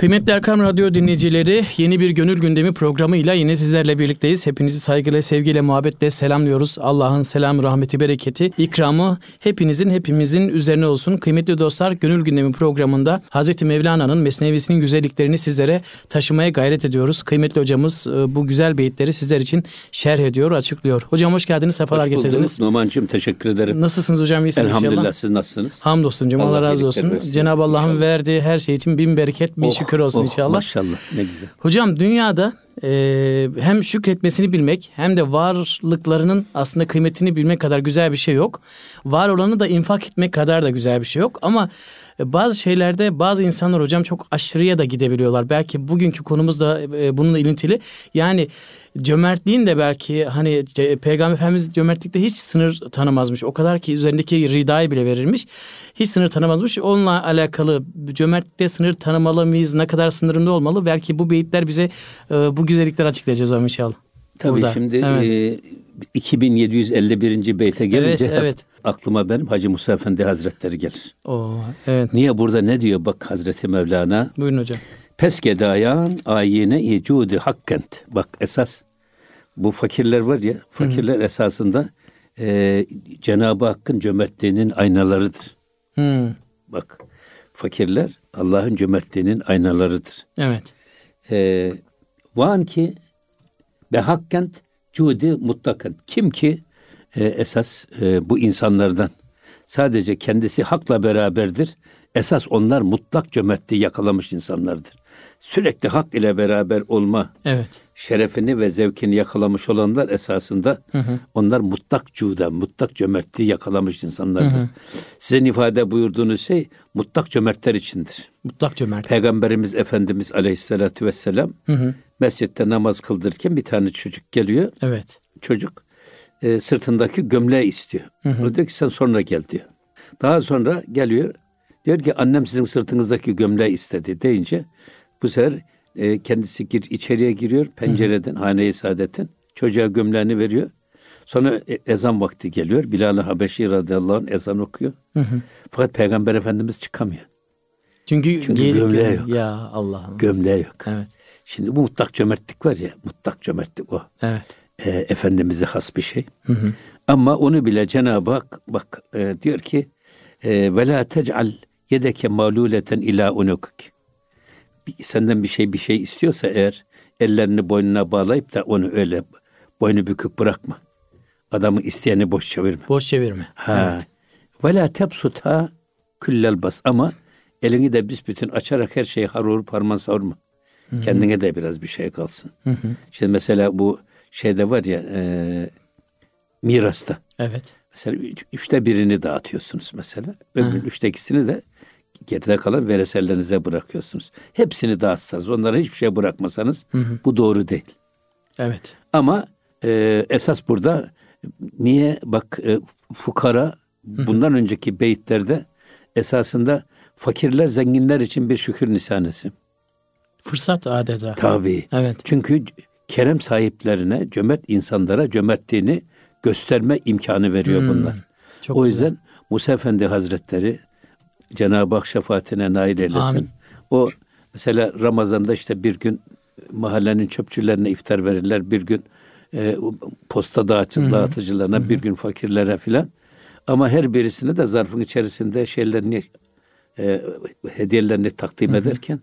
Kıymetli Erkam Radyo dinleyicileri yeni bir Gönül Gündemi programıyla yine sizlerle birlikteyiz. Hepinizi saygıyla, sevgiyle, muhabbetle selamlıyoruz. Allah'ın selamı, rahmeti, bereketi, ikramı hepinizin, hepimizin üzerine olsun. Kıymetli dostlar Gönül Gündemi programında Hazreti Mevlana'nın Mesnevisinin güzelliklerini sizlere taşımaya gayret ediyoruz. Kıymetli hocamız e, bu güzel beyitleri sizler için şerh ediyor, açıklıyor. Hocam hoş geldiniz, sefalar hoş bulduk. getirdiniz. Numan'cığım teşekkür ederim. Nasılsınız hocam, iyisiniz Elhamdülillah inşallah? siz nasılsınız? Hamdolsun Allah, Allah razı olsun. Cenab-ı Allah'ın verdiği her şey için bin bereket, bin Oh, şükür olsun oh, inşallah. Maşallah ne güzel. Hocam dünyada e, hem şükretmesini bilmek hem de varlıklarının aslında kıymetini bilmek kadar güzel bir şey yok. Var olanı da infak etmek kadar da güzel bir şey yok. Ama bazı şeylerde bazı insanlar hocam çok aşırıya da gidebiliyorlar. Belki bugünkü konumuz da e, bununla ilintili. Yani cömertliğin de belki hani Peygamber Efendimiz cömertlikte hiç sınır tanımazmış. O kadar ki üzerindeki ridayı bile verilmiş. Hiç sınır tanımazmış. Onunla alakalı cömertlikte sınır tanımalı mıyız? Ne kadar sınırında olmalı? Belki bu beyitler bize e, bu güzellikleri açıklayacağız hocam inşallah. Tabii Burada. şimdi Evet. e, 2751. beyte gelince Evet, evet. aklıma benim Hacı Musa Efendi Hazretleri gelir. Oo, evet. Niye burada ne diyor bak Hazreti Mevlana? Buyurun hocam. Pes gedayan ayine icudu hakkent. Bak esas bu fakirler var ya fakirler esasında e, Cenab-ı Hakk'ın cömertliğinin aynalarıdır. Hmm, Bak fakirler Allah'ın cömertliğinin aynalarıdır. evet. e, van ki be hakkent cudi muttakan. Kim ki e, esas e, bu insanlardan sadece kendisi hakla beraberdir. Esas onlar mutlak cömertliği yakalamış insanlardır. Sürekli hak ile beraber olma Evet. şerefini ve zevkini yakalamış olanlar esasında onlar mutlak cuda, mutlak cömertliği yakalamış insanlardır. Sizin ifade buyurduğunuz şey mutlak cömertler içindir. Mutlak cömert. Peygamberimiz Efendimiz Aleyhisselatü Vesselam mescitte namaz kıldırırken bir tane çocuk geliyor. Evet. Çocuk e, sırtındaki gömleği istiyor. O diyor ki sen sonra gel diyor. Daha sonra geliyor. Diyor ki annem sizin sırtınızdaki gömleği istedi deyince bu sefer e, kendisi gir, içeriye giriyor pencereden hane-i saadetten çocuğa gömleğini veriyor. Sonra e- ezan vakti geliyor. Bilal-i Habeşi radıyallahu anh ezan okuyor. Fakat Peygamber Efendimiz çıkamıyor. Çünkü, Çünkü gelik gömleği yok. Ya Allah'ım. Gömleği yok. Evet. Şimdi bu mutlak cömertlik var ya, mutlak cömertlik o. Evet. E, Efendimiz'e has bir şey. Ama onu bile Cenab-ı Hak bak e, diyor ki ve la tec'al yedeke maluleten ila unukuk. Senden bir şey bir şey istiyorsa eğer ellerini boynuna bağlayıp da onu öyle boynu bükük bırakma. Adamı isteyeni boş çevirme. Boş çevirme. Ha. Ve la tebsutha küllel bas ama elini de büsbütün açarak her şeyi harur parman savurma. Kendine de biraz bir şey kalsın. Şimdi mesela bu şeyde var ya e, mirasta. Evet. Mesela üç- üçte birini dağıtıyorsunuz mesela. Öbür üçte ikisini de geride kalan veresellerinize bırakıyorsunuz. Hepsini dağıtsanız, onlara hiçbir şey bırakmasanız bu doğru değil. Evet. Ama e, esas burada niye bak e, fukara bundan önceki beyitlerde esasında fakirler zenginler için bir şükür nisanesi. Fırsat adeta. Tabii. Evet. Çünkü kerem sahiplerine, cömert insanlara cömertliğini gösterme imkanı veriyor bunlar. Çok o güzel. yüzden Musa Efendi Hazretleri Cenab-ı Hak şefaatine nail eylesin. Amin. O mesela Ramazan'da işte bir gün mahallenin çöpçülerine iftar verirler. Bir gün e, posta dağıtı, dağıtıcılarına, bir gün fakirlere filan. Ama her birisine de zarfın içerisinde şeylerini, e, hediyelerini takdim ederken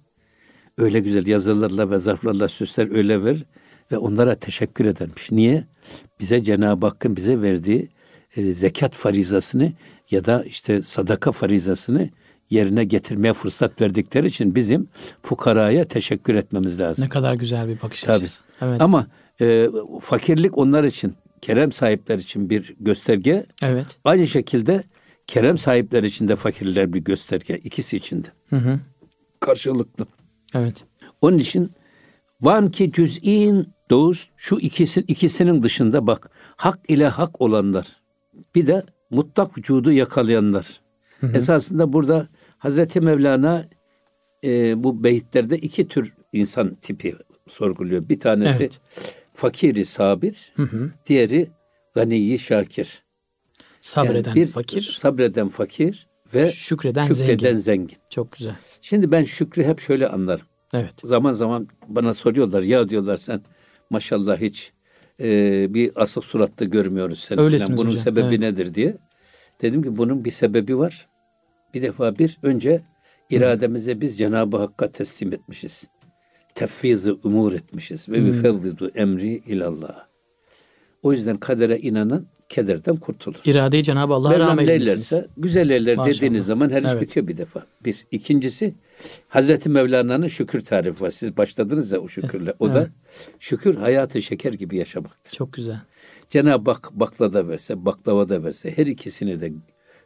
öyle güzel yazılarla ve zarflarla süsler öyle ver ve onlara teşekkür edermiş. Niye? Bize Cenab-ı Hakk'ın bize verdiği e, zekat farizasını ya da işte sadaka farizasını yerine getirmeye fırsat verdikleri için bizim fukaraya teşekkür etmemiz lazım. Ne kadar güzel bir bakış Tabii. açısı. Evet. Ama e, fakirlik onlar için, kerem sahipler için bir gösterge. Evet. Aynı şekilde kerem sahipler için de fakirler bir gösterge. İkisi için de. Hı hı. Karşılıklı. Evet. Onun için van ki cüz'in doğuz şu ikisi, ikisinin dışında bak hak ile hak olanlar bir de mutlak vücudu yakalayanlar. Esasında burada Hazreti Mevlana e, bu beyitlerde iki tür insan tipi sorguluyor. Bir tanesi Evet. fakiri sabir, diğeri ganiyi şakir. Yani Sabreden bir fakir, sabreden fakir ve şükreden, şükreden zengin. zengin. Çok güzel. Şimdi ben şükrü hep şöyle anlarım. Evet. Zaman zaman bana soruyorlar ya diyorlar sen maşallah hiç e, bir asık suratta görmüyoruz seni. Öylesiniz. Bunun hocam, sebebi evet. nedir diye. Dedim ki bunun bir sebebi var. Bir defa bir önce irademize biz Cenab-ı Hakk'a teslim etmişiz. Tefviz-i umur etmişiz. Ve müfevvidu emri ilallah. O yüzden kadere inanan kederden kurtulur. İradeyi Cenab-ı Allah'a Mevlam eylemişsiniz. eylerse güzel Maşallah. dediğiniz zaman her iş Evet. bitiyor bir defa. Bir. İkincisi Hazreti Mevlana'nın şükür tarifi var. Siz başladınız ya o şükürle. O da şükür hayatı şeker gibi yaşamaktır. Çok güzel. Cenab-ı Hak bakla da verse, baklava da verse her ikisini de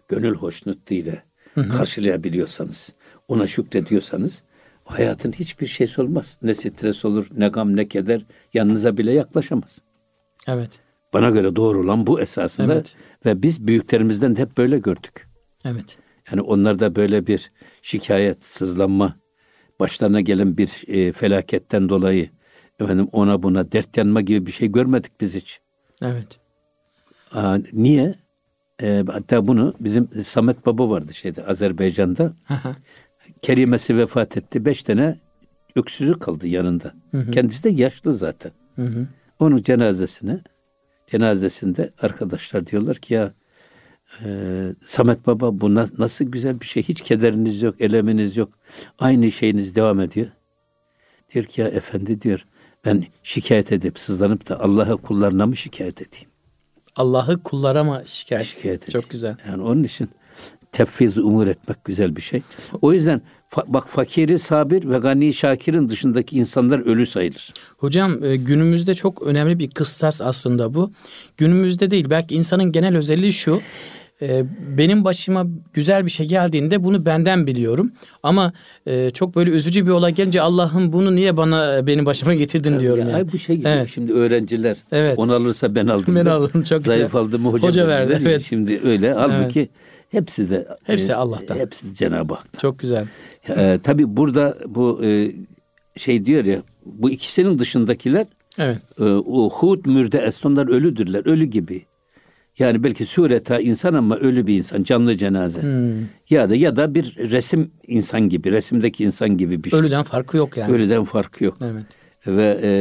gönül hoşnutluğuyla karşılayabiliyorsanız, ona şükrediyorsanız hayatın hiçbir şeysi olmaz. Ne stres olur, ne gam, ne keder yanınıza bile yaklaşamaz. Evet. Bana göre doğru olan bu esasında Evet. ve biz büyüklerimizden de hep böyle gördük. Evet. Yani onlarda böyle bir şikayet, sızlanma, başlarına gelen bir e, felaketten dolayı efendim ona buna dert yanma gibi bir şey görmedik biz hiç. Evet. Aa, niye? E, hatta bunu bizim Samet Baba vardı şeyde Azerbaycan'da. Aha. Kerimesi vefat etti. Beş tane öksüzü kaldı yanında. Kendisi de yaşlı zaten. Hı hı. Onun cenazesine cenazesinde arkadaşlar diyorlar ki ya e, Samet Baba bu na- nasıl güzel bir şey. Hiç kederiniz yok, eleminiz yok. Aynı şeyiniz devam ediyor. Diyor ki ya efendi diyor ben şikayet edip sızlanıp da Allah'a kullarına mı şikayet edeyim? Allah'ı kullara mı şikayet? Şikayet edeyim. Çok güzel. Yani onun için tefviz umur etmek güzel bir şey. O yüzden bak fakiri sabir ve gani şakirin dışındaki insanlar ölü sayılır. Hocam e, günümüzde çok önemli bir kıstas aslında bu. Günümüzde değil belki insanın genel özelliği şu. E, Benim başıma güzel bir şey geldiğinde bunu benden biliyorum. Ama e, çok böyle üzücü bir olay gelince Allah'ım bunu niye bana e, benim başıma getirdin diyorum Ya, yani. ay bu şey gibi Evet. şimdi öğrenciler Evet. onu alırsa ben aldım. Ben alırım, çok Zayıf güzel. aldım hoca, Hoca verdi. evet. Şimdi öyle. Halbuki hepsi de Hepsi e, Allah'tan. Hepsi Cenab-ı Hak'tan. Çok güzel. E, tabii burada bu e, şey diyor ya bu ikisinin dışındakiler Evet. e, o Hud mürde estonlar ölüdürler. Ölü gibi. Yani belki sureta insan ama ölü bir insan. Canlı cenaze. Hmm. Ya da ya da bir resim insan gibi. Resimdeki insan gibi bir şey. Ölüden farkı yok yani. Ölüden farkı yok. Evet. Ve e,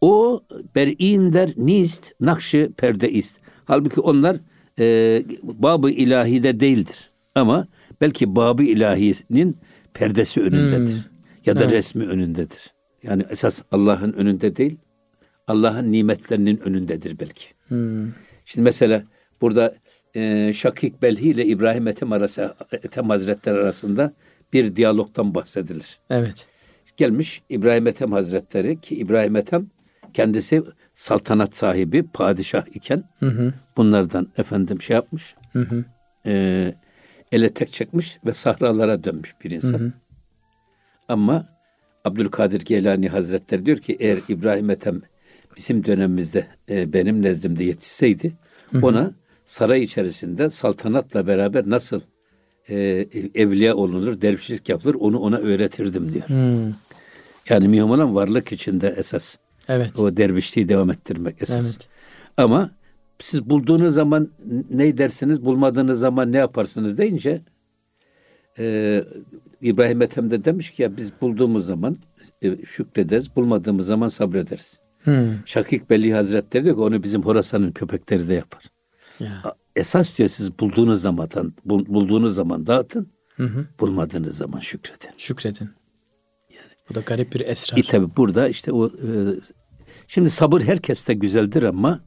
o ber'in der nist nakşı perde ist. Halbuki onlar e, babı ilahide değildir. Ama belki babı ilahinin perdesi önündedir. Ya da Evet. resmi önündedir. Yani esas Allah'ın önünde değil, Allah'ın nimetlerinin önündedir belki. Hmm. Şimdi mesela burada e, Şakik Belhi ile İbrahim Ethem arası Ethem Hazretleri arasında bir diyalogtan bahsedilir. Evet. Gelmiş İbrahim Ethem Hazretleri ki İbrahim Ethem kendisi saltanat sahibi, padişah iken Hı hı. bunlardan efendim şey yapmış, Hı hı. e, ele tek çekmiş ve sahralara dönmüş bir insan. Ama Abdülkadir Geylani Hazretleri diyor ki eğer İbrahim Ethem bizim dönemimizde e, benim nezdimde yetişseydi ona saray içerisinde saltanatla beraber nasıl e, evliya olunur, dervişlik yapılır onu ona öğretirdim diyor. Hmm. Yani mühim olan varlık içinde esas. Evet. O dervişliği devam ettirmek esas. Evet. Ama siz bulduğunuz zaman ne dersiniz, bulmadığınız zaman ne yaparsınız deyince e, İbrahim Ethem de demiş ki ya biz bulduğumuz zaman e, şükrederiz, bulmadığımız zaman sabrederiz. Hmm. Şakik Belli Hazretleri diyor ki onu bizim Horasan'ın köpekleri de yapar. Ya. Esas diyor siz bulduğunuz zaman bul- bulduğunuz zaman dağıtın, Hı hı. bulmadığınız zaman şükredin. Şükredin. Bu da garip bir esrar. E tabi burada işte o e, şimdi sabır herkeste güzeldir ama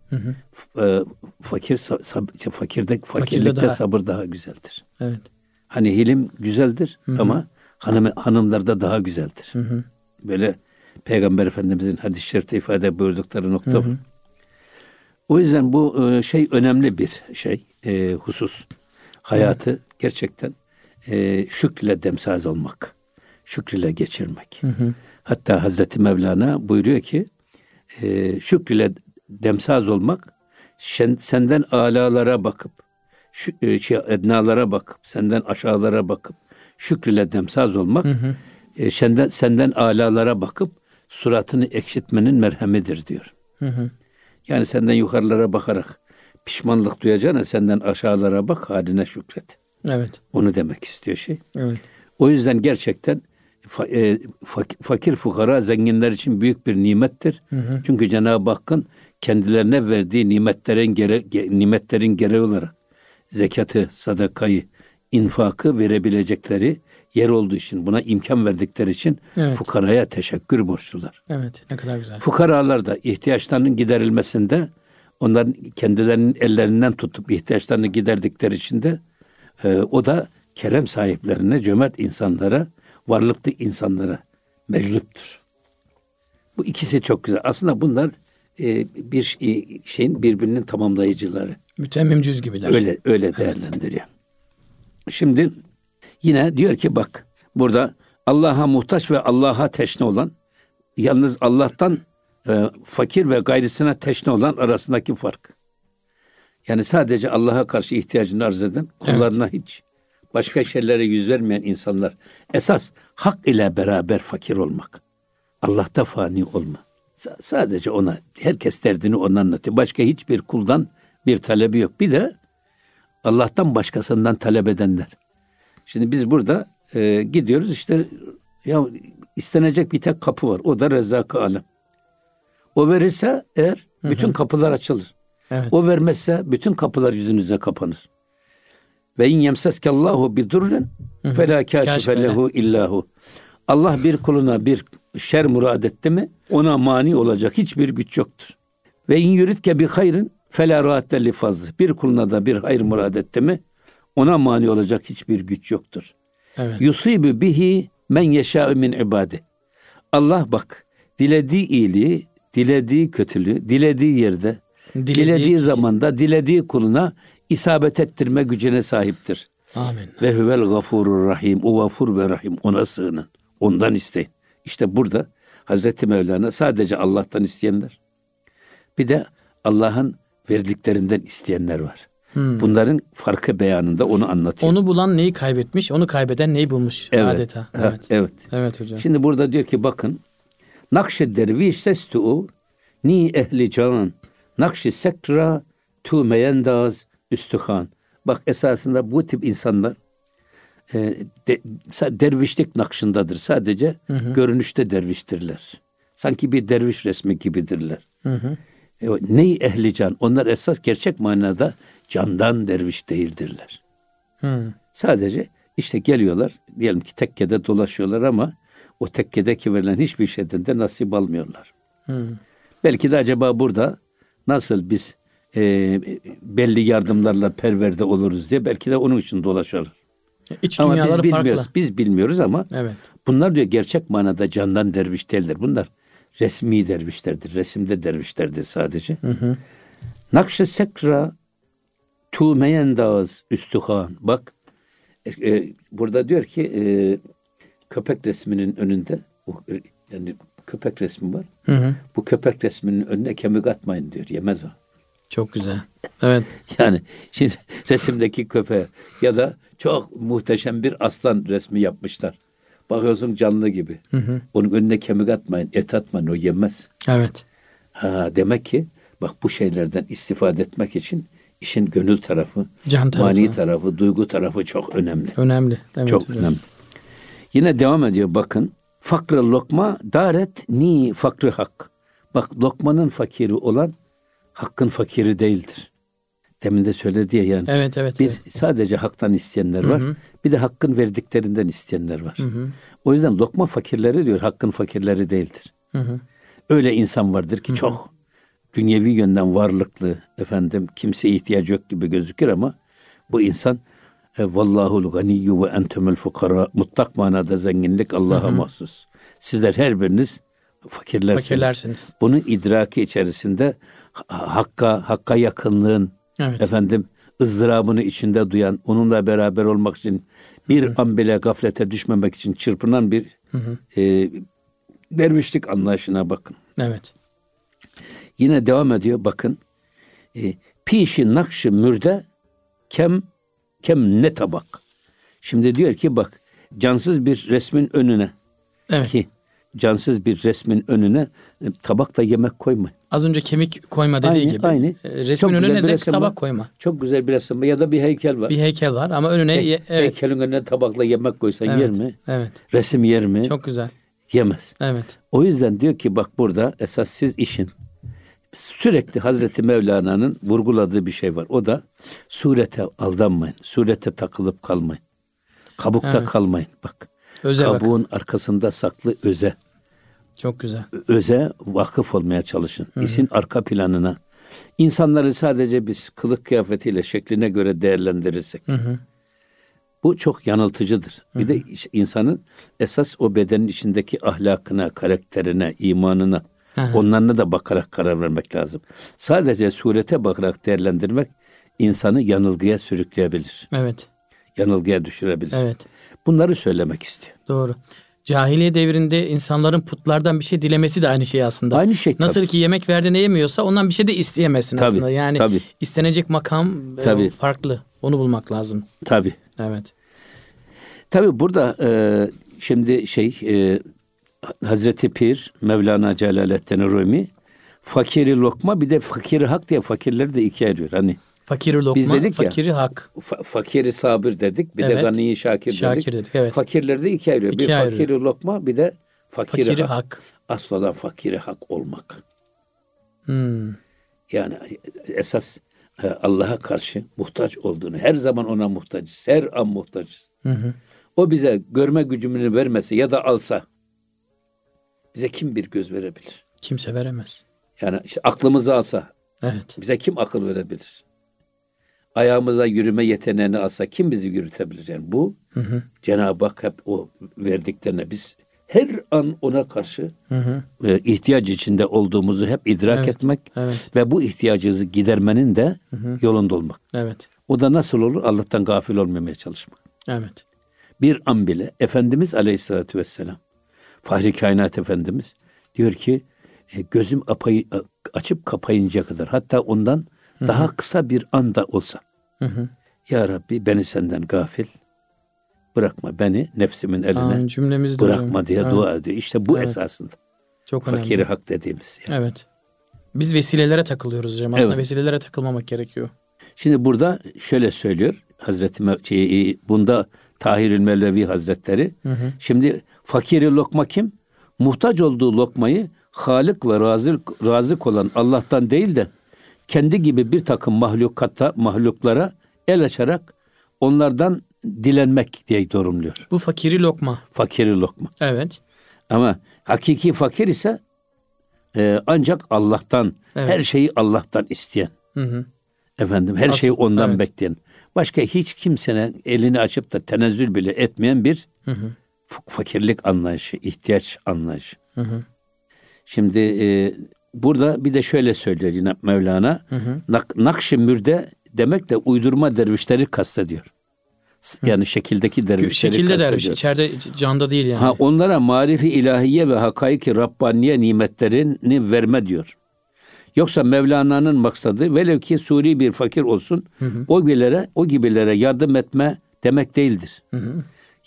f- e, fakir sa- sab- işte fakirde fakirlikte daha- sabır daha güzeldir. Evet. Hani hilim güzeldir ama hanım hanımlarda daha güzeldir. Böyle Peygamber Efendimizin hadis-i şerifte ifade buyurdukları nokta bu. O yüzden bu e, şey önemli bir şey, e, husus. Hayatı gerçekten e, şükürle demsaz olmak, şükürle geçirmek. Hatta Hazreti Mevlana buyuruyor ki e, şükürle demsaz olmak senden alalara bakıp şu, e, şey, ednalara bakıp senden aşağılara bakıp şükrüle demsaz olmak e, senden, senden alalara bakıp suratını ekşitmenin merhemidir diyor. Yani senden yukarılara bakarak pişmanlık duyacağına senden aşağılara bak haline şükret. Evet. Onu demek istiyor şey. Evet. O yüzden gerçekten e, fak- fakir fukara zenginler için büyük bir nimettir. Çünkü Cenab-ı Hakk'ın kendilerine verdiği nimetlerin gere, ge- nimetlerin gereği olarak zekatı, sadakayı, infakı verebilecekleri yer olduğu için buna imkan verdikleri için Evet. fukaraya teşekkür borçlular. Evet ne kadar güzel. Fukaralar da ihtiyaçlarının giderilmesinde onların kendilerinin ellerinden tutup ihtiyaçlarını giderdikleri için de e, o da kerem sahiplerine, cömert insanlara, varlıklı insanlara mecluptur. Bu ikisi çok güzel. Aslında bunlar e, bir e, şeyin birbirinin tamamlayıcıları. Mütemmim cüz gibiler. Öyle öyle değerlendiriyor. Şimdi yine diyor ki bak burada Allah'a muhtaç ve Allah'a teşne olan yalnız Allah'tan e, fakir ve gayrısına teşne olan arasındaki fark. Yani sadece Allah'a karşı ihtiyacını arz eden, kullarına hiç başka şeylere yüz vermeyen insanlar. Esas hak ile beraber fakir olmak. Allah'ta fani olma. Sa- sadece ona, herkes derdini ona anlatıyor. Başka hiçbir kuldan bir talebi yok. Bir de Allah'tan başkasından talep edenler. Şimdi biz burada e, gidiyoruz işte ya istenecek bir tek kapı var. O da Rezzak-ı Alem. O verirse eğer bütün kapılar açılır. Evet. O vermezse bütün kapılar yüzünüze kapanır. Ve in yemseskallahu bi durrin fela kashife Kâşife lehu illahu. Allah bir kuluna bir şer murad etti mi ona mani olacak hiçbir güç yoktur. Ve in yuridke bi hayrin fela raatte li fazl. Bir kuluna da bir hayır murad etti mi ona mani olacak hiçbir güç yoktur. Evet. Yusibu bihi men yeşâ'u min ibadi. Allah bak dilediği iyiliği, dilediği kötülüğü, dilediği yerde, Dilediği dilediği, zamanda, dilediği kuluna isabet ettirme gücüne sahiptir. Amin. Ve huvel gafurur rahim. O gafur ve rahim. Ona sığının. Ondan isteyin. İşte burada Hazreti Mevlana sadece Allah'tan isteyenler. Bir de Allah'ın verdiklerinden isteyenler var. Bunların farkı beyanında onu anlatıyor. Onu bulan neyi kaybetmiş, onu kaybeden neyi bulmuş evet. adeta. Ha, Evet. evet. Evet hocam. Şimdi burada diyor ki bakın. Nakşi derviş sestu ni ehli can. Nakşi sekra tu meyendaz üstühan. Bak esasında bu tip insanlar e, de, dervişlik nakşındadır. Sadece görünüşte derviştirler. Sanki bir derviş resmi gibidirler. Hı hı. E, ney ehli can? Onlar esas gerçek manada candan derviş değildirler. Hı. Sadece işte geliyorlar diyelim ki tekkede dolaşıyorlar ama o tekkedeki verilen hiçbir şeyden de nasip almıyorlar. Hı. Belki de acaba burada nasıl biz e, belli yardımlarla perverde oluruz diye belki de onun için dolaşıyorlar. İç Ama biz bilmiyoruz. farklı. Biz bilmiyoruz ama Evet. bunlar diyor gerçek manada candan derviş değildir. Bunlar resmi dervişlerdir. Resimde dervişlerdir sadece. Nakşı sekra tu meyendaz üstühan. Bak e, e, burada diyor ki e, köpek resminin önünde e, yani köpek resmi var. Hı hı. Bu köpek resminin önüne kemik atmayın diyor. Yemez o. Çok güzel. Evet. Yani şimdi resimdeki köpeğe ya da çok muhteşem bir aslan resmi yapmışlar. Bakıyorsun canlı gibi. Onun önüne kemik atmayın, et atmayın o yemez. Evet. Ha, demek ki bak bu şeylerden istifade etmek için işin gönül tarafı, Can tarafı. mani tarafı, duygu tarafı çok önemli. Önemli. Evet çok hocam. önemli. Yine devam ediyor bakın. Fakrı lokma daret ni fakrı hak. Bak lokmanın fakiri olan hakkın fakiri değildir. Demin de söyledi ya yani. Evet evet. Bir evet. sadece haktan isteyenler var. Bir de hakkın verdiklerinden isteyenler var. O yüzden lokma fakirleri diyor hakkın fakirleri değildir. Öyle insan vardır ki çok dünyevi yönden varlıklı efendim kimseye ihtiyacı yok gibi gözükür ama bu insan e, vallahul ganiyyu ve entumul fukara mutlak manada zenginlik Allah'a mahsus. Sizler her biriniz fakirlersiniz. Fakirlersiniz. Bunun idraki içerisinde ha- hakka hakka yakınlığın Evet. efendim ızdırabını içinde duyan, onunla beraber olmak için bir an bile gaflete düşmemek için çırpınan bir e, dervişlik anlayışına bakın. Evet. Yine devam ediyor bakın. E, Pişi nakşı mürde kem kem ne tabak. Şimdi diyor ki bak cansız bir resmin önüne Evet. ki cansız bir resmin önüne e, tabakla yemek koymayın. Az önce kemik koyma dediği Aynı, gibi. aynı. e, Resmin Çok önüne de resim tabak var. koyma. Çok güzel bir resim ya da bir heykel var. Bir heykel var ama önüne ye- evet. Heykelin önüne tabakla yemek koysan yer Evet. mi? Evet. Resim yer mi? Çok güzel. Yemez. Evet. O yüzden diyor ki bak burada esas siz işin sürekli Hazreti Mevlana'nın vurguladığı bir şey var. O da surete aldanmayın. Surete takılıp kalmayın. Kabukta Evet. kalmayın. Bak. Öze bak. kabuğun arkasında saklı öze. Çok güzel. Öze vakıf olmaya çalışın. İşin arka planına. İnsanları sadece biz kılık kıyafetiyle şekline göre değerlendirirsek. Bu çok yanıltıcıdır. Bir de iş- insanın esas o bedenin içindeki ahlakına, karakterine, imanına, Hı onlarına da bakarak karar vermek lazım. Sadece surete bakarak değerlendirmek insanı yanılgıya sürükleyebilir. Evet. Yanılgıya düşürebilir. Evet. Bunları söylemek istiyor. Doğru. Cahiliye devrinde insanların putlardan bir şey dilemesi de aynı şey aslında. Aynı şey tabii. Nasıl ki yemek verdiğinde yemiyorsa ondan bir şey de isteyemesin Tabii, aslında. Yani tabii. istenecek makam e, Tabii. farklı. Onu bulmak lazım. Tabii. Evet. Tabii burada e, şimdi şey e, Hazreti Pir Mevlana Celaleddin Rumi fakiri lokma bir de fakiri hak diye fakirleri de ikiye ayırıyor. Hani Fakiri lokma, Biz dedik ya, fakiri hak. fa- fakiri sabir dedik bir de Evet. ganiyi şakir, Şakir dedik. dedik, evet. Fakirleri de ikiye ayırıyor. bir İkiye ayırıyor. fakiri lokma bir de fakiri, Fakiri hak. hak. Olan fakiri hak olmak. Hmm. Yani esas e, Allah'a karşı muhtaç olduğunu, her zaman ona muhtacız, her an muhtacız. Hı hı. O bize görme gücümünü vermese ya da alsa bize kim bir göz verebilir? Kimse veremez. Yani işte aklımızı alsa Evet. bize kim akıl verebilir? Ayağımıza yürüme yeteneğini alsa kim bizi yürütebilir? Yani bu Cenab-ı Hak hep o verdiklerine biz her an ona karşı Hı hı. e, ihtiyaç içinde olduğumuzu hep idrak Evet, etmek evet. ve bu ihtiyacımızı gidermenin de yolunda olmak. Evet. O da nasıl olur? Allah'tan gafil olmamaya çalışmak. Evet. Bir an bile Efendimiz Aleyhisselatü Vesselam, Fahri Kainat Efendimiz diyor ki e, gözüm apayı, açıp kapayınca kadar hatta ondan daha kısa bir anda olsa Hı hı. Ya Rabbi beni senden gafil bırakma beni nefsimin eline Amin. Bırakma diye Evet. dua ediyor. İşte bu Evet. esasında Çok önemli. fakiri hak dediğimiz. yani. Evet. Biz vesilelere takılıyoruz hocam. Aslında Evet. vesilelere takılmamak gerekiyor. Şimdi burada şöyle söylüyor Hazreti Me- şey, bunda Tahirül Mevlevi Hazretleri. Şimdi fakiri lokma kim? Muhtaç olduğu lokmayı Halik ve razık, razık olan Allah'tan değil de kendi gibi bir takım mahlukata, mahluklara el açarak onlardan dilenmek diye yorumluyor. Bu fakiri lokma. Fakiri lokma. Evet. Ama hakiki fakir ise e, ancak Allah'tan, Evet. her şeyi Allah'tan isteyen. Hı hı. Efendim her Asıl- şeyi ondan evet. bekleyen. Başka hiç kimsenin elini açıp da tenezzül bile etmeyen bir Hı hı. Fakirlik anlayışı, ihtiyaç anlayışı. Hı hı. Şimdi e, burada bir de şöyle söylüyor yine Mevlana. Nak, Nakş-ı mürde demek de uydurma dervişleri kastediyor. Yani şekildeki dervişleri Şekilde kastediyor. derviş. içeride canda değil yani. Ha onlara marifi ilahiye ve hakaiki rabbaniye nimetlerini verme diyor. Yoksa Mevlana'nın maksadı velev ki suri bir fakir olsun o gibilere o gibilere yardım etme demek değildir.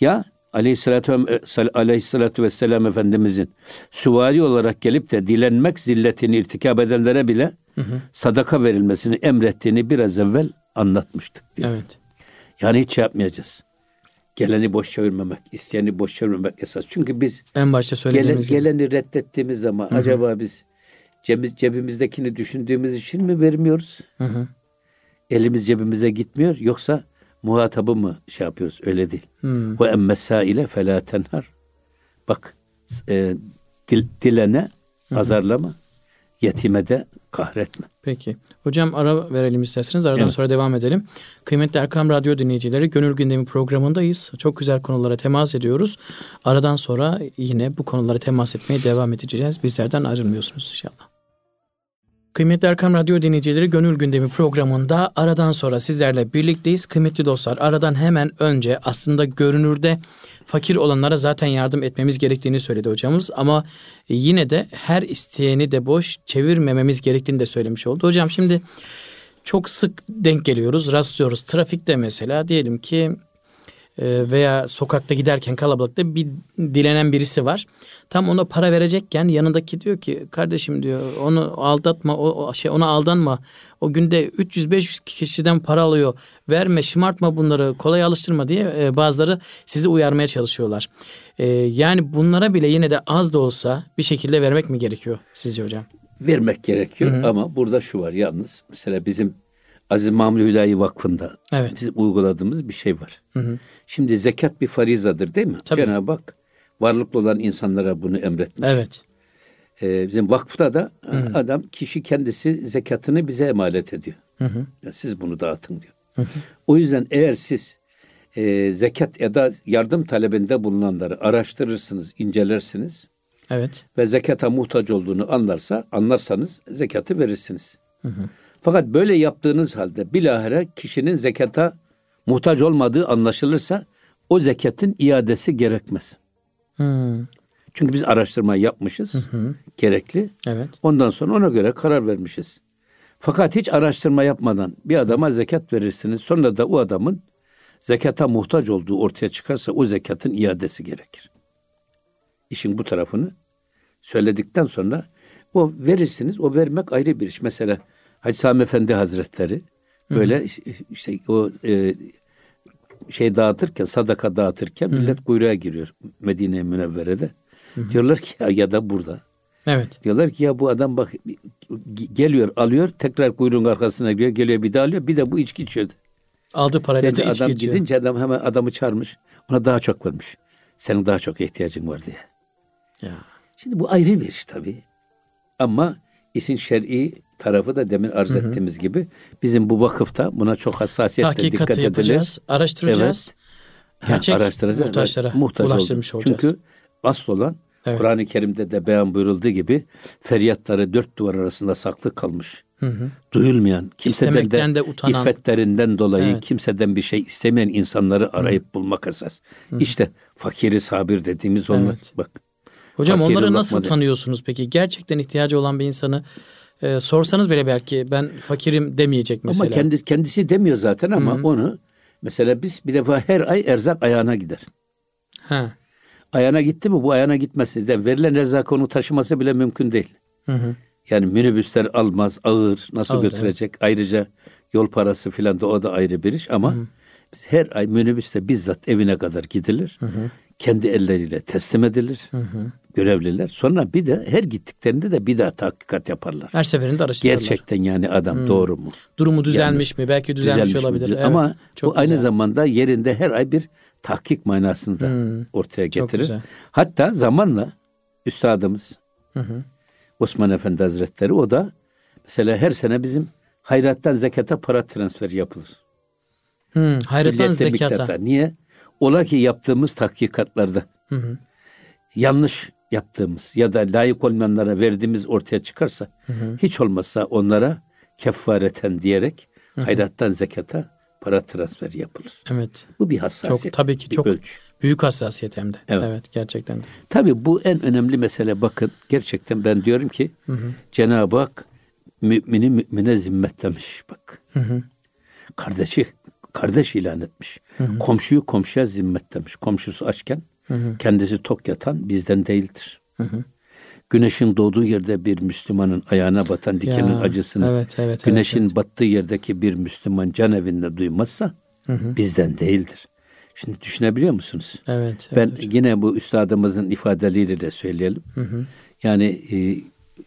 Ya Aleyhisselatü, ve- Aleyhisselatü Vesselam Efendimizin süvari olarak gelip de dilenmek zilletini irtikab edenlere bile sadaka verilmesini emrettiğini biraz evvel anlatmıştık. diyor. Evet. Yani hiç şey yapmayacağız. Geleni boş çevirmemek, isteyeni boş çevirmemek esas. Çünkü biz En başta gelen, söylediğimiz gibi. geleni reddettiğimiz zaman acaba biz cebimiz, cebimizdekini düşündüğümüz için mi vermiyoruz? Hı hı. Elimiz cebimize gitmiyor yoksa muhatabı mı şey yapıyoruz? Öyle değil. Hmm. Ve emmessaile felâ tenhar. Bak e, dil, dilene azarlama, yetime de kahretme. Peki. Hocam ara verelim isterseniz. Aradan Evet. sonra devam edelim. Kıymetli Erkam Radyo dinleyicileri Gönül Gündemi programındayız. Çok güzel konulara temas ediyoruz. Aradan sonra yine bu konulara temas etmeye devam edeceğiz. Bizlerden ayrılmıyorsunuz inşallah. Kıymetli Erkam Radyo dinleyicileri Gönül Gündemi programında aradan sonra sizlerle birlikteyiz. Kıymetli dostlar aradan hemen önce aslında görünürde fakir olanlara zaten yardım etmemiz gerektiğini söyledi hocamız. Ama yine de her isteyeni de boş çevirmememiz gerektiğini de söylemiş oldu. Hocam şimdi çok sık denk geliyoruz, rastlıyoruz. Trafikte mesela diyelim ki veya sokakta giderken kalabalıkta bir dilenen birisi var. Tam ona para verecekken yanındaki diyor ki kardeşim diyor onu aldatma o, şey ona aldanma. O günde 300-500 kişiden para alıyor. Verme şımartma bunları kolay alıştırma diye e, bazıları sizi uyarmaya çalışıyorlar. E, yani bunlara bile yine de az da olsa bir şekilde vermek mi gerekiyor sizce hocam? Vermek gerekiyor Hı-hı. ama burada şu var yalnız mesela bizim Aziz Mahmud Hüdayi Vakfı'nda evet. bizim uyguladığımız bir şey var. Hı hı. Şimdi zekat bir farizadır değil mi? Tabii. Cenab-ı Hak varlıklı olan insanlara bunu emretmiş. Evet. Ee, bizim vakıfta da hı. adam kişi kendisi zekatını bize emanet ediyor. Hı hı. Yani siz bunu dağıtın diyor. Hı hı. O yüzden eğer siz e, zekat ya da yardım talebinde bulunanları araştırırsınız, incelersiniz. Evet. Ve zekata muhtaç olduğunu anlarsa, anlarsanız zekatı verirsiniz. Hı hı. Fakat böyle yaptığınız halde bilahare kişinin zekata muhtaç olmadığı anlaşılırsa o zekatın iadesi gerekmez. Hmm. Çünkü biz araştırma yapmışız. Hı hı. Gerekli. Evet. Ondan sonra ona göre karar vermişiz. Fakat hiç araştırma yapmadan bir adama zekat verirsiniz. Sonra da o adamın zekata muhtaç olduğu ortaya çıkarsa o zekatın iadesi gerekir. İşin bu tarafını söyledikten sonra o verirsiniz. O vermek ayrı bir iş. Mesela Hacı Sami Efendi Hazretleri böyle hı hı. işte o e, şey dağıtırken, sadaka dağıtırken hı hı. millet kuyruğa giriyor Medine Münevvere'de. Hı hı. Diyorlar ki ya, ya da burada. Evet. Diyorlar ki ya bu adam bak geliyor alıyor tekrar kuyruğun arkasına giriyor geliyor bir daha alıyor bir de bu içki içiyor. Aldı parayla Dedi, adam içiyor. gidince adam hemen adamı çağırmış ona daha çok vermiş. Senin daha çok ihtiyacın var diye. Ya. Şimdi bu ayrı bir iş tabii. Ama işin şer'i tarafı da demin arz ettiğimiz hı hı. gibi bizim bu vakıfta buna çok hassasiyetle dikkat edilir. yapacağız, araştıracağız. Evet. Gerçek araştıracağız. muhtaçlara muhtaç ulaştırmış olacağız. Çünkü asıl olan evet. Kur'an-ı Kerim'de de beyan buyurulduğu gibi feryatları dört duvar arasında saklı kalmış. Hı hı. Duyulmayan, kimseden de, de utanan. iffetlerinden dolayı evet. kimseden bir şey istemeyen insanları arayıp hı. bulmak esas. Hı. İşte fakiri sabir dediğimiz onlar. Evet. Bak. Hocam onları nasıl tanıyorsunuz peki? Gerçekten ihtiyacı olan bir insanı e, sorsanız bile belki ben fakirim demeyecek mesela. Ama kendisi, kendisi demiyor zaten ama Hı-hı. onu mesela biz bir defa her ay erzak ayağına gider. Ha. Ayağına gitti mi bu ayağına gitmesi de verilen erzak onu taşıması bile mümkün değil. Hı-hı. Yani minibüsler almaz, ağır, nasıl ağır, götürecek? Evet. Ayrıca yol parası filan da o da ayrı bir iş ama Hı-hı. biz her ay minibüste bizzat evine kadar gidilir. Hı-hı. Kendi elleriyle teslim edilir. Hı-hı görevliler. Sonra bir de her gittiklerinde de bir daha tahkikat yaparlar. Her seferinde araştırırlar. Gerçekten yani adam hmm. doğru mu? Durumu düzelmiş yani, mi? Belki düzelmiş, düzelmiş olabilir. Mi? Evet, Ama bu güzel. aynı zamanda yerinde her ay bir tahkik manasını da hmm. ortaya getirir. Hatta zamanla üstadımız hı hı. Osman Efendi Hazretleri o da mesela her sene bizim hayrattan zekata para transferi yapılır. Hmm, hayrattan zekata. Miktata. Niye? Ola ki yaptığımız tahkikatlarda hı hı. yanlış yaptığımız ya da layık olmayanlara verdiğimiz ortaya çıkarsa hı hı. hiç olmazsa onlara kefareten diyerek hı hı. hayrattan zekata para transferi yapılır. Evet. Bu bir hassasiyet. Çok, tabii ki çok ölçü. büyük hassasiyet hem de. Evet. evet gerçekten de. Tabii bu en önemli mesele bakın gerçekten ben diyorum ki hı hı. Cenab-ı Hak mümini mümine zimmetlemiş bak. Hı hı. Kardeşi kardeş ilan etmiş. Hı hı. Komşuyu komşuya zimmetlemiş. Komşusu açken Hı hı. Kendisi tok yatan bizden değildir. Hı hı. Güneşin doğduğu yerde bir Müslümanın ayağına batan dikenin ya, acısını, evet, evet, güneşin evet, evet. battığı yerdeki bir Müslüman can evinde duymazsa hı hı. bizden değildir. Şimdi düşünebiliyor musunuz? Evet. evet ben hocam. yine bu üstadımızın ifadeleriyle de söyleyelim. Hı hı. Yani e,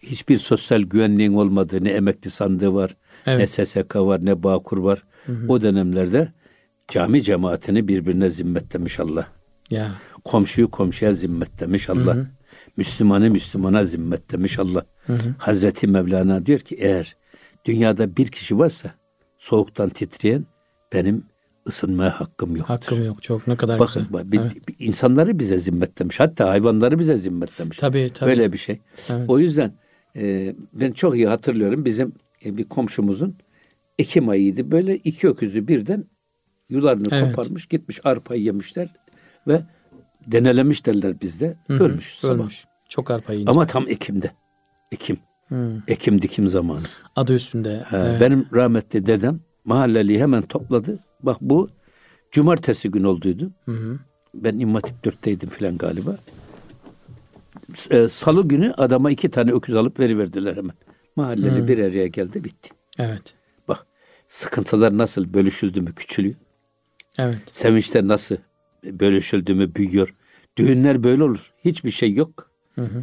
hiçbir sosyal güvenliğin olmadığı ne emekli sandığı var, evet. ne SSK var, ne Bağkur var. Hı hı. O dönemlerde cami cemaatini birbirine zimmetlemiş Allah. Ya. Komşuyu komşuya zimmet demiş Allah. Hı hı. Müslümanı Müslümana zimmet demiş Allah. Hı hı. Hazreti Mevlana diyor ki eğer dünyada bir kişi varsa soğuktan titreyen benim ısınmaya hakkım yok. Hakkım yok. Çok ne kadar Bakın, güzel. Bakın evet. insanları bize zimmetlemiş. Hatta hayvanları bize zimmetlemiş. Tabii tabii. Böyle bir şey. Evet. O yüzden e, ben çok iyi hatırlıyorum bizim e, bir komşumuzun Ekim ayıydı. Böyle iki öküzü birden yularını evet. koparmış gitmiş arpayı yemişler ve denelemiş derler bizde. Hı-hı. Ölmüş sabah. Ölmüş. Çok arpa yiyince. Ama tam Ekim'de. Ekim. Hı. Ekim dikim zamanı. Adı üstünde. He, evet. Benim rahmetli dedem mahalleli hemen topladı. Bak bu Cumartesi gün olduydu. Ben İmam Hatip 4'teydim filan galiba. E, Salı günü adama iki tane öküz alıp veriverdiler hemen. Mahalleli bir araya geldi bitti. Evet. Bak sıkıntılar nasıl bölüşüldü mü küçülüyor. Evet. Sevinçler nasıl bölüşüldü mü büyüyor. Düğünler böyle olur. Hiçbir şey yok.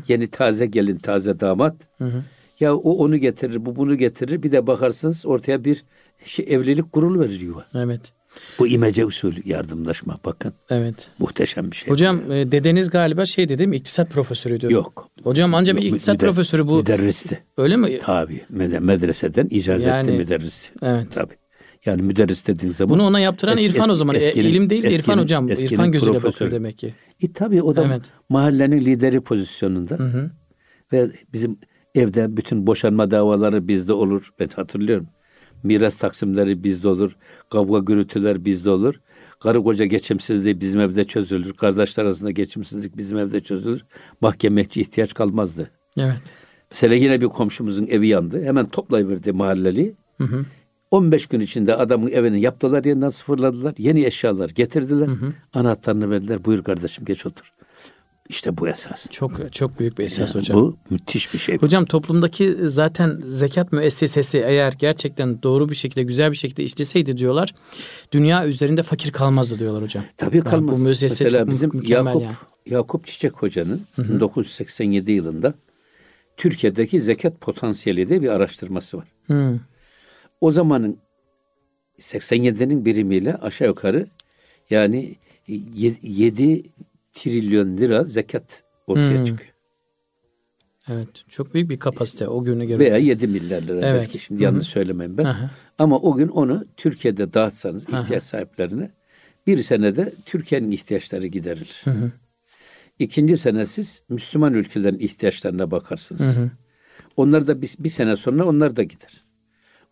Yeni taze gelin, taze damat. Ya o onu getirir, bu bunu getirir. Bir de bakarsınız ortaya bir şey, evlilik kurulu verir yuva. Evet. Bu imece usulü yardımlaşma bakın. Evet. Muhteşem bir şey. Hocam e, dedeniz galiba şey dedim iktisat profesörüydü. Yok. Hocam anca bir Yok, iktisat müder- profesörü bu. Müderristi. Öyle mi? Tabii. Med- Medreseden icazetli Yani, müderristi. evet. Tabii. Yani müderris dediğin zaman. Bunu ona yaptıran es- İrfan o es- zaman. E, eskinin- ilim değil de İrfan eskinin- hocam. eskinin İrfan gözüyle profesörü. bakıyor demek ki. E tabii o da Evet. mahallenin lideri pozisyonunda. Ve bizim evde bütün boşanma davaları bizde olur. Ben hatırlıyorum. Miras taksimleri bizde olur. Kavga gürültüler bizde olur. Karı koca geçimsizliği bizim evde çözülür. Kardeşler arasında geçimsizlik bizim evde çözülür. Mahkemekçi ihtiyaç kalmazdı. Evet. Mesela yine bir komşumuzun evi yandı. Hemen toplayıverdi mahalleli. 15 gün içinde adamın evini yaptılar yeniden sıfırladılar. Yeni eşyalar getirdiler. Anahtarını verdiler. Buyur kardeşim geç otur. İşte bu esas. Çok çok büyük bir esas Yani hocam. Bu müthiş bir şey. Hocam toplumdaki zaten zekat müessesesi eğer gerçekten doğru bir şekilde güzel bir şekilde işleseydi diyorlar dünya üzerinde fakir kalmazdı diyorlar hocam. Tabii Yani kalmaz. bu müessese Mesela bizim Yakup yani. Yakup Çiçek Hoca'nın 1987 yılında Türkiye'deki zekat potansiyeli de bir araştırması var. Hı. O zamanın 87'nin birimiyle aşağı yukarı yani 7 trilyon lira zekat ortaya Hmm. çıkıyor. Evet. Çok büyük bir kapasite o güne göre. Veya 7 milyar lira Evet. belki şimdi yanlış söylemeyeyim ben. Aha. Ama o gün onu Türkiye'de dağıtsanız ihtiyaç sahiplerine bir senede Türkiye'nin ihtiyaçları giderilir. İkinci sene siz Müslüman ülkelerin ihtiyaçlarına bakarsınız. Onlar da bir, bir sene sonra onlar da gider.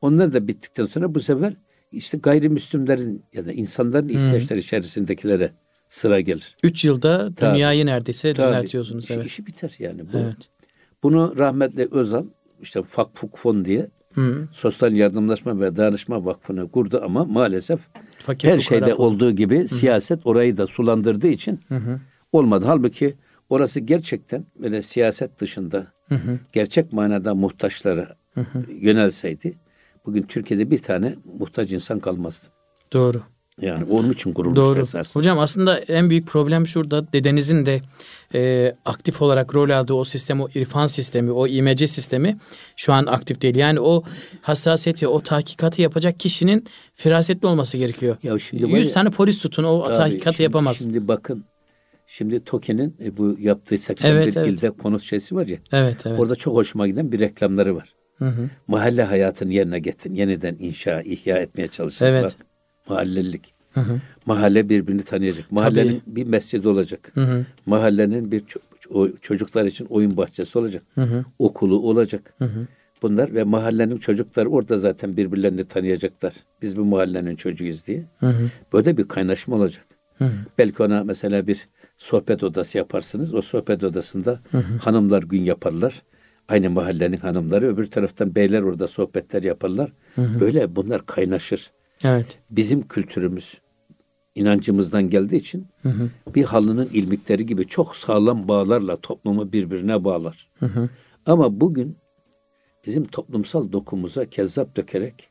Onlar da bittikten sonra bu sefer işte gayrimüslimlerin ya da insanların ihtiyaçları içerisindekilere sıra gelir. Üç yılda Tabii. dünyayı neredeyse Tabii. düzeltiyorsunuz. İşi, Evet. işi biter yani. Bu. Evet. Bunu rahmetli Özal işte Fakfuk Fon diye Sosyal Yardımlaşma ve Danışma Vakfı'nı kurdu ama maalesef Fakir her şeyde fonu. olduğu gibi siyaset orayı da sulandırdığı için olmadı. Halbuki orası gerçekten böyle siyaset dışında gerçek manada muhtaçlara yönelseydi bugün Türkiye'de bir tane muhtaç insan kalmazdı. Doğru. Yani onun için kurulmuş Doğru. esas. Hocam aslında en büyük problem şurada dedenizin de e, aktif olarak rol aldığı o sistem, o irfan sistemi, o imece sistemi şu an aktif değil. Yani o hassasiyeti, o tahkikatı yapacak kişinin firasetli olması gerekiyor. Ya şimdi var 100 ya- tane polis tutun o Tabii, tahkikatı şimdi- yapamaz. Şimdi bakın Şimdi TOKİ'nin e, bu yaptığı 81 Evet, evet. ilde konut şeysi var ya. evet, evet. Orada çok hoşuma giden bir reklamları var. Mahalle hayatını yerine getirin. Yeniden inşa, ihya etmeye çalışın. Evet. Bak, mahallelilik. Mahalle birbirini tanıyacak. Mahallenin bir mescidi olacak. Mahallenin bir ço- o- çocuklar için oyun bahçesi olacak. Okulu olacak. Bunlar ve mahallenin çocukları orada zaten birbirlerini tanıyacaklar. Biz bu mahallenin çocuğuyuz diye. Böyle bir kaynaşma olacak. Belki ona mesela bir sohbet odası yaparsınız. O sohbet odasında hanımlar gün yaparlar. Aynı mahallenin hanımları öbür taraftan beyler orada sohbetler yaparlar. Böyle bunlar kaynaşır. Evet. Bizim kültürümüz inancımızdan geldiği için bir halının ilmikleri gibi çok sağlam bağlarla toplumu birbirine bağlar. Ama bugün bizim toplumsal dokumuza kezzap dökerek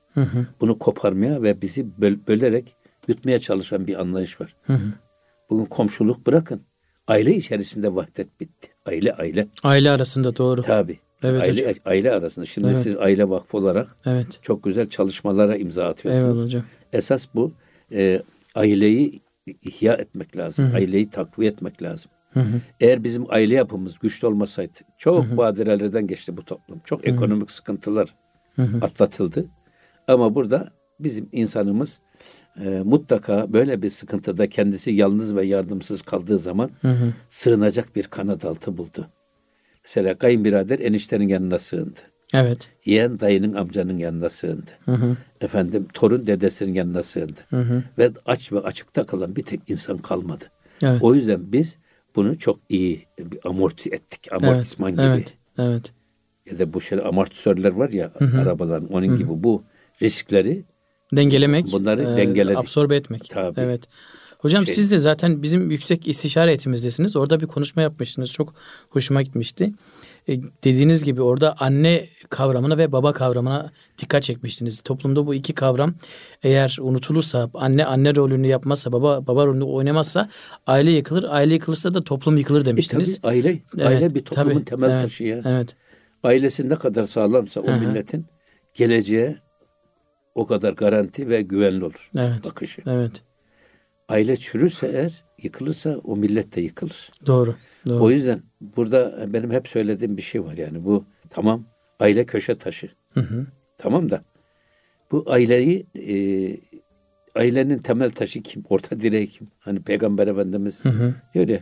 bunu koparmaya ve bizi böl- bölerek yutmaya çalışan bir anlayış var. Bugün komşuluk bırakın. Aile içerisinde vahdet bitti. Aile aile. Aile arasında doğru. Tabi. Evet aile, hocam. aile arasında. Şimdi Evet. siz aile vakfı olarak Evet. çok güzel çalışmalara imza atıyorsunuz. Eyvallah hocam. Esas bu e, aileyi ihya etmek lazım. Aileyi takviye etmek lazım. Eğer bizim aile yapımız güçlü olmasaydı çok badirelerden geçti bu toplum. Çok ekonomik sıkıntılar atlatıldı. Ama burada bizim insanımız e, mutlaka böyle bir sıkıntıda kendisi yalnız ve yardımsız kaldığı zaman sığınacak bir kanat altı buldu. Mesela kayınbirader eniştenin yanına sığındı. Evet. Yeğen dayının amcanın yanına sığındı. Efendim torun dedesinin yanına sığındı. Ve aç ve açıkta kalan bir tek insan kalmadı. Evet. O yüzden biz bunu çok iyi bir amorti ettik. Amortisman gibi. Evet. Evet. Ya da bu şöyle amortisörler var ya arabaların onun gibi bu riskleri Dengelemek. Bunları e, dengeledik. Absorbe etmek. Tabii. Evet. Hocam Şey- siz de zaten bizim yüksek istişare eğitimizdesiniz. Orada bir konuşma yapmıştınız. Çok hoşuma gitmişti. E, dediğiniz gibi orada anne kavramına ve baba kavramına dikkat çekmiştiniz. Toplumda bu iki kavram eğer unutulursa, anne anne rolünü yapmazsa, baba baba rolünü oynamazsa aile yıkılır. Aile yıkılırsa da toplum yıkılır E demiştiniz. tabii aile, Evet, aile bir toplumun tabii. temel Evet, taşı ya. Evet. Ailesi ne kadar sağlamsa o Hı hı. milletin geleceğe o kadar garanti ve güvenli olur. Evet. Bakışı. Evet. Aile çürürse eğer, yıkılırsa o millet de yıkılır. Doğru. Doğru. O yüzden burada benim hep söylediğim bir şey var yani bu tamam aile köşe taşı. Hı hı. Tamam da bu aileyi e, ailenin temel taşı kim? Orta direği kim? Hani Peygamber Efendimiz Hı hı. diyor ya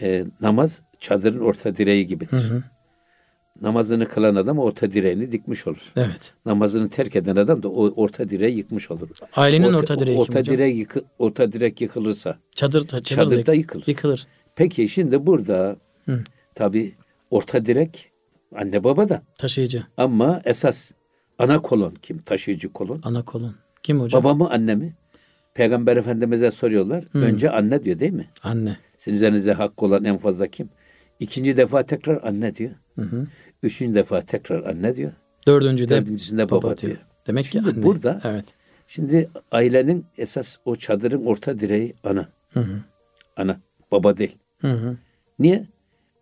e, namaz çadırın orta direği gibidir. Hı hı. Namazını kılan adam orta direğini dikmiş olur. Evet. Namazını terk eden adam da o orta direği yıkmış olur. Ailenin orta, direği kim orta direk yıkı, orta direk yıkılırsa Çadır, çadır çadırda da yıkılır. yıkılır. Peki şimdi burada Hı. tabi orta direk anne baba da Taşıyıcı. ama esas ana kolon kim? Taşıyıcı kolon. Ana kolon. Kim hocam? Baba mı anne mi? Peygamber Efendimiz'e soruyorlar. Önce anne diyor değil mi? Anne. Sizin üzerinizde hakkı olan en fazla kim? İkinci defa tekrar anne diyor. Hı hı. Üçüncü defa tekrar anne diyor. Dördüncü de Dördüncüsünde baba, diyor. Demek Şimdi ki anne. burada- Evet. Şimdi ailenin esas o çadırın orta direği ana. Hı hı. Ana. Baba değil. Hı hı. Niye?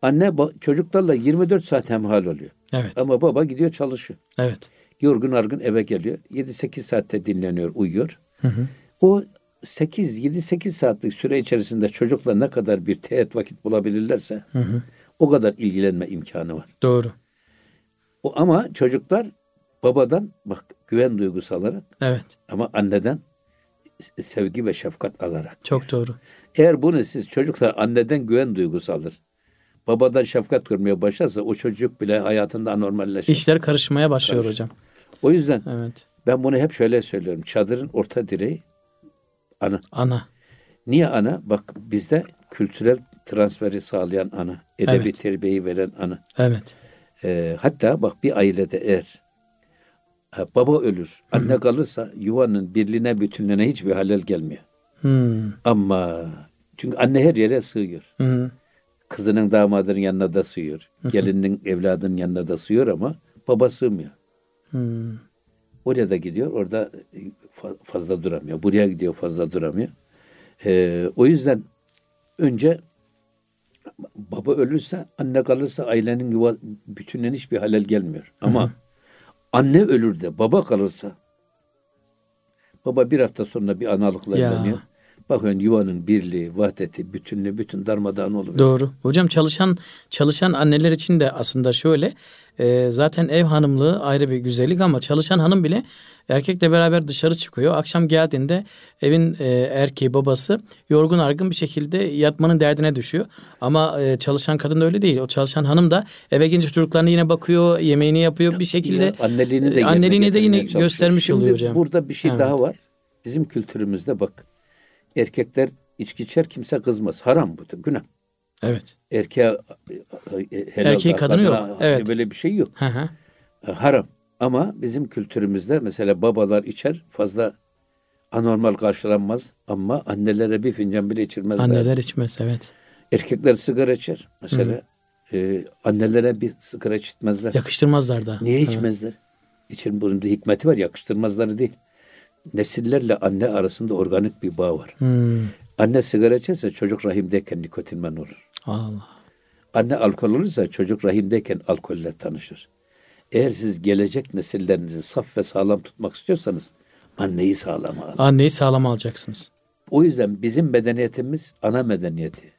Anne çocuklarla 24 saat hemhal oluyor. Evet. Ama baba gidiyor çalışıyor. Evet. Yorgun argın eve geliyor. 7-8 saatte dinleniyor, uyuyor. Hı hı. O 8 7-8 saatlik süre içerisinde çocukla ne kadar bir teğet vakit bulabilirlerse Hı hı. O kadar ilgilenme imkanı var. Doğru. O ama çocuklar babadan bak güven duygusu alarak Evet. ama anneden sevgi ve şefkat alarak. Çok doğru. Eğer bunu siz çocuklar anneden güven duygusu alır. Babadan şefkat görmeye başlarsa o çocuk bile hayatında anormalleşir. İşler karışmaya başlıyor Karış- hocam. O yüzden Evet. ben bunu hep şöyle söylüyorum. Çadırın orta direği ana. Ana. Niye ana? Bak bizde kültürel transferi sağlayan ana. Edebi Evet. terbiyeyi veren ana. Evet. Ee, hatta bak bir ailede eğer e, baba ölür, anne kalırsa yuvanın birliğine bütünlüğüne hiçbir halel gelmiyor. Hmm. Ama çünkü anne her yere sığıyor. Hı hı. Kızının damadının yanına da sığıyor. Gelinin evladının yanına da sığıyor ama baba sığmıyor. Hmm. Oraya da gidiyor, orada fa- fazla duramıyor. Buraya gidiyor, fazla duramıyor. Ee, o yüzden önce baba ölürse, anne kalırsa ailenin yuva bütününe hiçbir halel gelmiyor. Ama anne ölür de baba kalırsa, baba bir hafta sonra bir analıkla evleniyor. Bakın yuvanın birliği, vahdeti, bütünlüğü, bütün darmadağın oluyor. Doğru. Hocam çalışan çalışan anneler için de aslında şöyle e, zaten ev hanımlığı ayrı bir güzellik ama çalışan hanım bile erkekle beraber dışarı çıkıyor. Akşam geldiğinde evin e, erkeği babası yorgun argın bir şekilde yatmanın derdine düşüyor. Ama e, çalışan kadın da öyle değil. O çalışan hanım da eve gelince çocuklarına yine bakıyor, yemeğini yapıyor bir şekilde. Ya, anneliğini de e, anneliğini de yine göstermiş Şimdi oluyor hocam. Burada bir şey Evet. daha var. Bizim kültürümüzde bak. Erkekler içki içer kimse kızmaz. Haram bu. da, Günah. Evet. Erkeğe e, helal Erkeği kadını yok. Evet. Böyle bir şey yok. Hı hı. E, Haram. Ama bizim kültürümüzde mesela babalar içer fazla anormal karşılanmaz ama annelere bir fincan bile içirmezler. Anneler içmez evet. Erkekler sigara içer. Mesela e, annelere bir sigara içitmezler. Yakıştırmazlar da. Niye Evet. içmezler? İçin bunun bir hikmeti var. Yakıştırmazları değil. Nesillerle anne arasında organik bir bağ var. Hmm. Anne sigara içerse çocuk rahimdeyken nikotinmen olur. Allah. Anne alkol olursa çocuk rahimdeyken alkolle tanışır. Eğer siz gelecek nesillerinizi saf ve sağlam tutmak istiyorsanız anneyi sağlam alın. Anneyi sağlam alacaksınız. O yüzden bizim medeniyetimiz ana medeniyeti.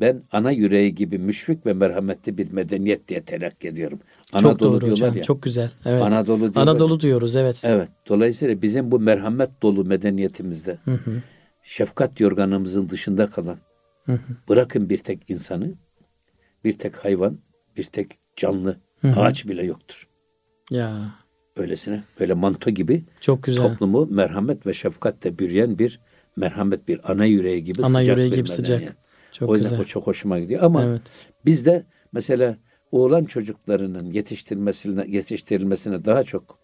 Ben ana yüreği gibi müşfik ve merhametli bir medeniyet diye telakki ediyorum. Çok Anadolu doğru diyorlar hocam. ya. Çok güzel. Evet. Anadolu diyorlar. Anadolu diyoruz evet. Evet. Dolayısıyla bizim bu merhamet dolu medeniyetimizde Hı hı. şefkat yorganımızın dışında kalan Hı hı. bırakın bir tek insanı, bir tek hayvan, bir tek canlı, Hı hı. ağaç bile yoktur. Ya Öylesine böyle manto gibi çok güzel. toplumu merhamet ve şefkatle bürüyen bir merhamet bir ana yüreği gibi Ana sıcak yüreği gibi sıcak. medeniyet. Çok o yüzden güzel. o çok hoşuma gidiyor ama Evet. bizde mesela oğlan çocuklarının yetiştirilmesine yetiştirilmesine daha çok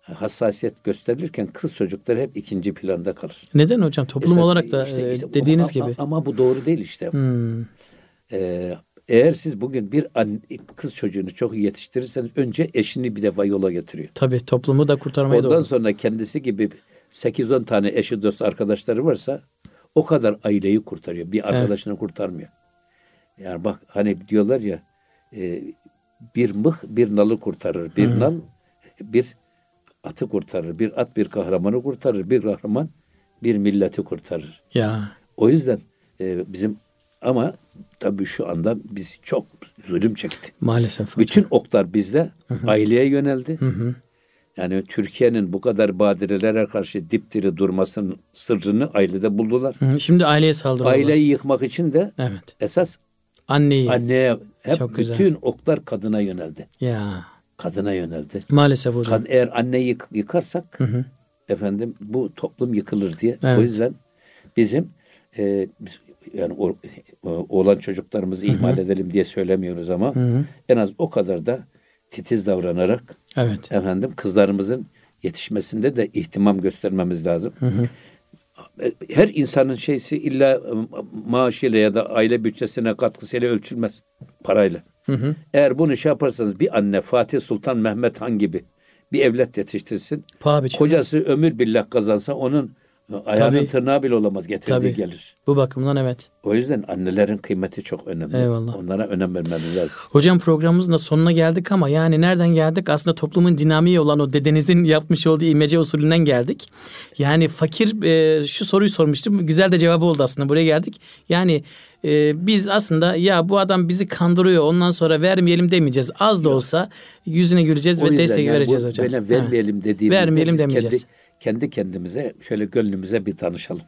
hassasiyet gösterilirken kız çocukları hep ikinci planda kalır. Neden hocam? Toplum Esas olarak da işte- e, işte dediğiniz ama, gibi. Ama bu doğru değil işte. Hmm, Ee, eğer siz bugün bir anne, kız çocuğunu çok iyi yetiştirirseniz önce eşini bir defa yola getiriyor. tabii toplumu da kurtarmayı Ondan doğru. sonra kendisi gibi 8-10 tane eşi dost arkadaşları varsa o kadar aileyi kurtarıyor. Bir arkadaşını kurtarmıyor. Yani bak hani diyorlar ya e, bir mıh bir nalı kurtarır. Bir nal bir atı kurtarır. Bir at bir kahramanı kurtarır. Bir kahraman bir milleti kurtarır. Ya O yüzden e, bizim ama tabii şu anda biz çok zulüm çekti. maalesef hocam. Bütün oklar bizde aileye yöneldi. Yani Türkiye'nin bu kadar badirelere karşı dipdiri durmasının sırrını ailede buldular. Hı, Şimdi aileye saldırıyorlar. Aileyi yıkmak için de Evet. esas Anneyi. anneye hep Çok güzel. bütün oklar kadına yöneldi. Ya Kadına yöneldi. maalesef hocam. Kad- eğer anneyi yık- yıkarsak efendim bu toplum yıkılır diye. Evet. O yüzden bizim e, biz, yani o, o- oğlan çocuklarımızı ihmal edelim diye söylemiyoruz ama en az o kadar da titiz davranarak Evet. efendim kızlarımızın yetişmesinde de ihtimam göstermemiz lazım. Her insanın şeysi illa e, maaşıyla ya da aile bütçesine katkısıyla ölçülmez parayla. Eğer bunu şey yaparsanız bir anne Fatih Sultan Mehmet Han gibi bir evlat yetiştirsin. Paha biçim. Kocası ömür billah kazansa onun ayağının Tabii. tırnağı bile olamaz getirdiği Tabii. gelir. Bu bakımdan evet. O yüzden annelerin kıymeti çok önemli. Eyvallah. Onlara önem vermemiz lazım. Hocam programımızın da sonuna geldik ama yani nereden geldik? Aslında toplumun dinamiği olan o dedenizin yapmış olduğu imece usulünden geldik. Yani fakir e, şu soruyu sormuştum. Güzel de cevabı oldu aslında. Buraya geldik. Yani e, biz aslında ya bu adam bizi kandırıyor ondan sonra vermeyelim demeyeceğiz. Az da olsa yüzüne güleceğiz O ve destek yani vereceğiz hocam. Böyle vermeyelim dediğimizde Vermeyelim demeyeceğiz. kendi, kendi kendimize şöyle gönlümüze bir danışalım.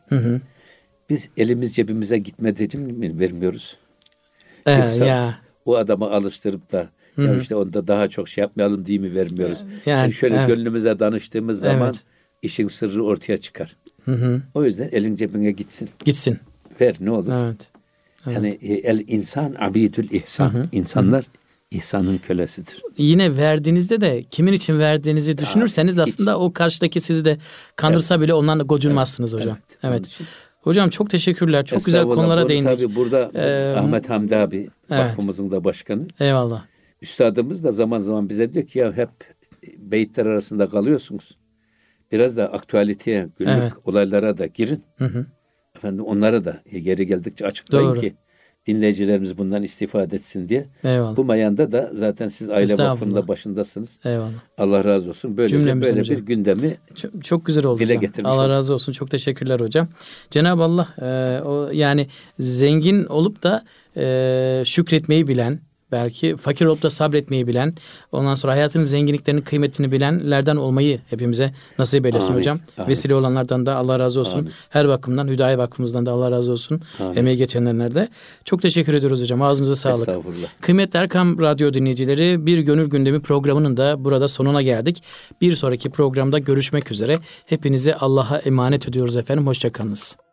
Biz elimiz cebimize gitmediği için mi vermiyoruz? Ee, Yoksa ya o adamı alıştırıp da ya işte onda daha çok şey yapmayalım diye mi vermiyoruz? Yani, Yani, şöyle evet. gönlümüze danıştığımız zaman Evet. işin sırrı ortaya çıkar. O yüzden elin cebine gitsin. gitsin. Ver ne olur. Evet. Yani e, el insan abidül ihsan. İnsanlar ihsanın kölesidir. Yine verdiğinizde de kimin için verdiğinizi düşünürseniz hiç. aslında o karşıdaki sizi de kandırsa bile ondan da gocunmazsınız hocam. Evet, Evet. Hocam çok teşekkürler. Çok güzel konulara değindik. Tabii burada Ee, Ahmet Hamdi abi evet. vakfımızın da başkanı. Eyvallah. Üstadımız da zaman zaman bize diyor ki ya hep beyitler arasında kalıyorsunuz. Biraz da aktüaliteye, günlük Evet. olaylara da girin. Efendim onlara da geri geldikçe açıklayın Doğru. ki dinleyicilerimiz bundan istifade etsin diye. Eyvallah. Bu mayanda da zaten siz aile vakfında başındasındasınız. Eyvallah. Allah razı olsun. Böylece Cümlemizden böyle hocam. bir gündemi Çok, çok güzel oldu Dile hocam. getirmiş Allah olduk. razı olsun. Çok teşekkürler hocam. Cenab-ı Allah e, o yani zengin olup da e, şükretmeyi bilen, belki fakir olup da sabretmeyi bilen, ondan sonra hayatın zenginliklerinin kıymetini bilenlerden olmayı hepimize nasip eylesin Amin. hocam. Amin. Vesile olanlardan da Allah razı olsun. Amin. Her bakımdan Hüdayi Vakfımızdan da Allah razı olsun. Amin. Emeği geçenlerine de. Çok teşekkür ediyoruz hocam. Ağzınıza sağlık. estağfurullah. Kıymetli Erkam Radyo dinleyicileri Bir Gönül Gündemi programının da burada sonuna geldik. Bir sonraki programda görüşmek üzere. Hepinizi Allah'a emanet ediyoruz efendim. Hoşçakalınız.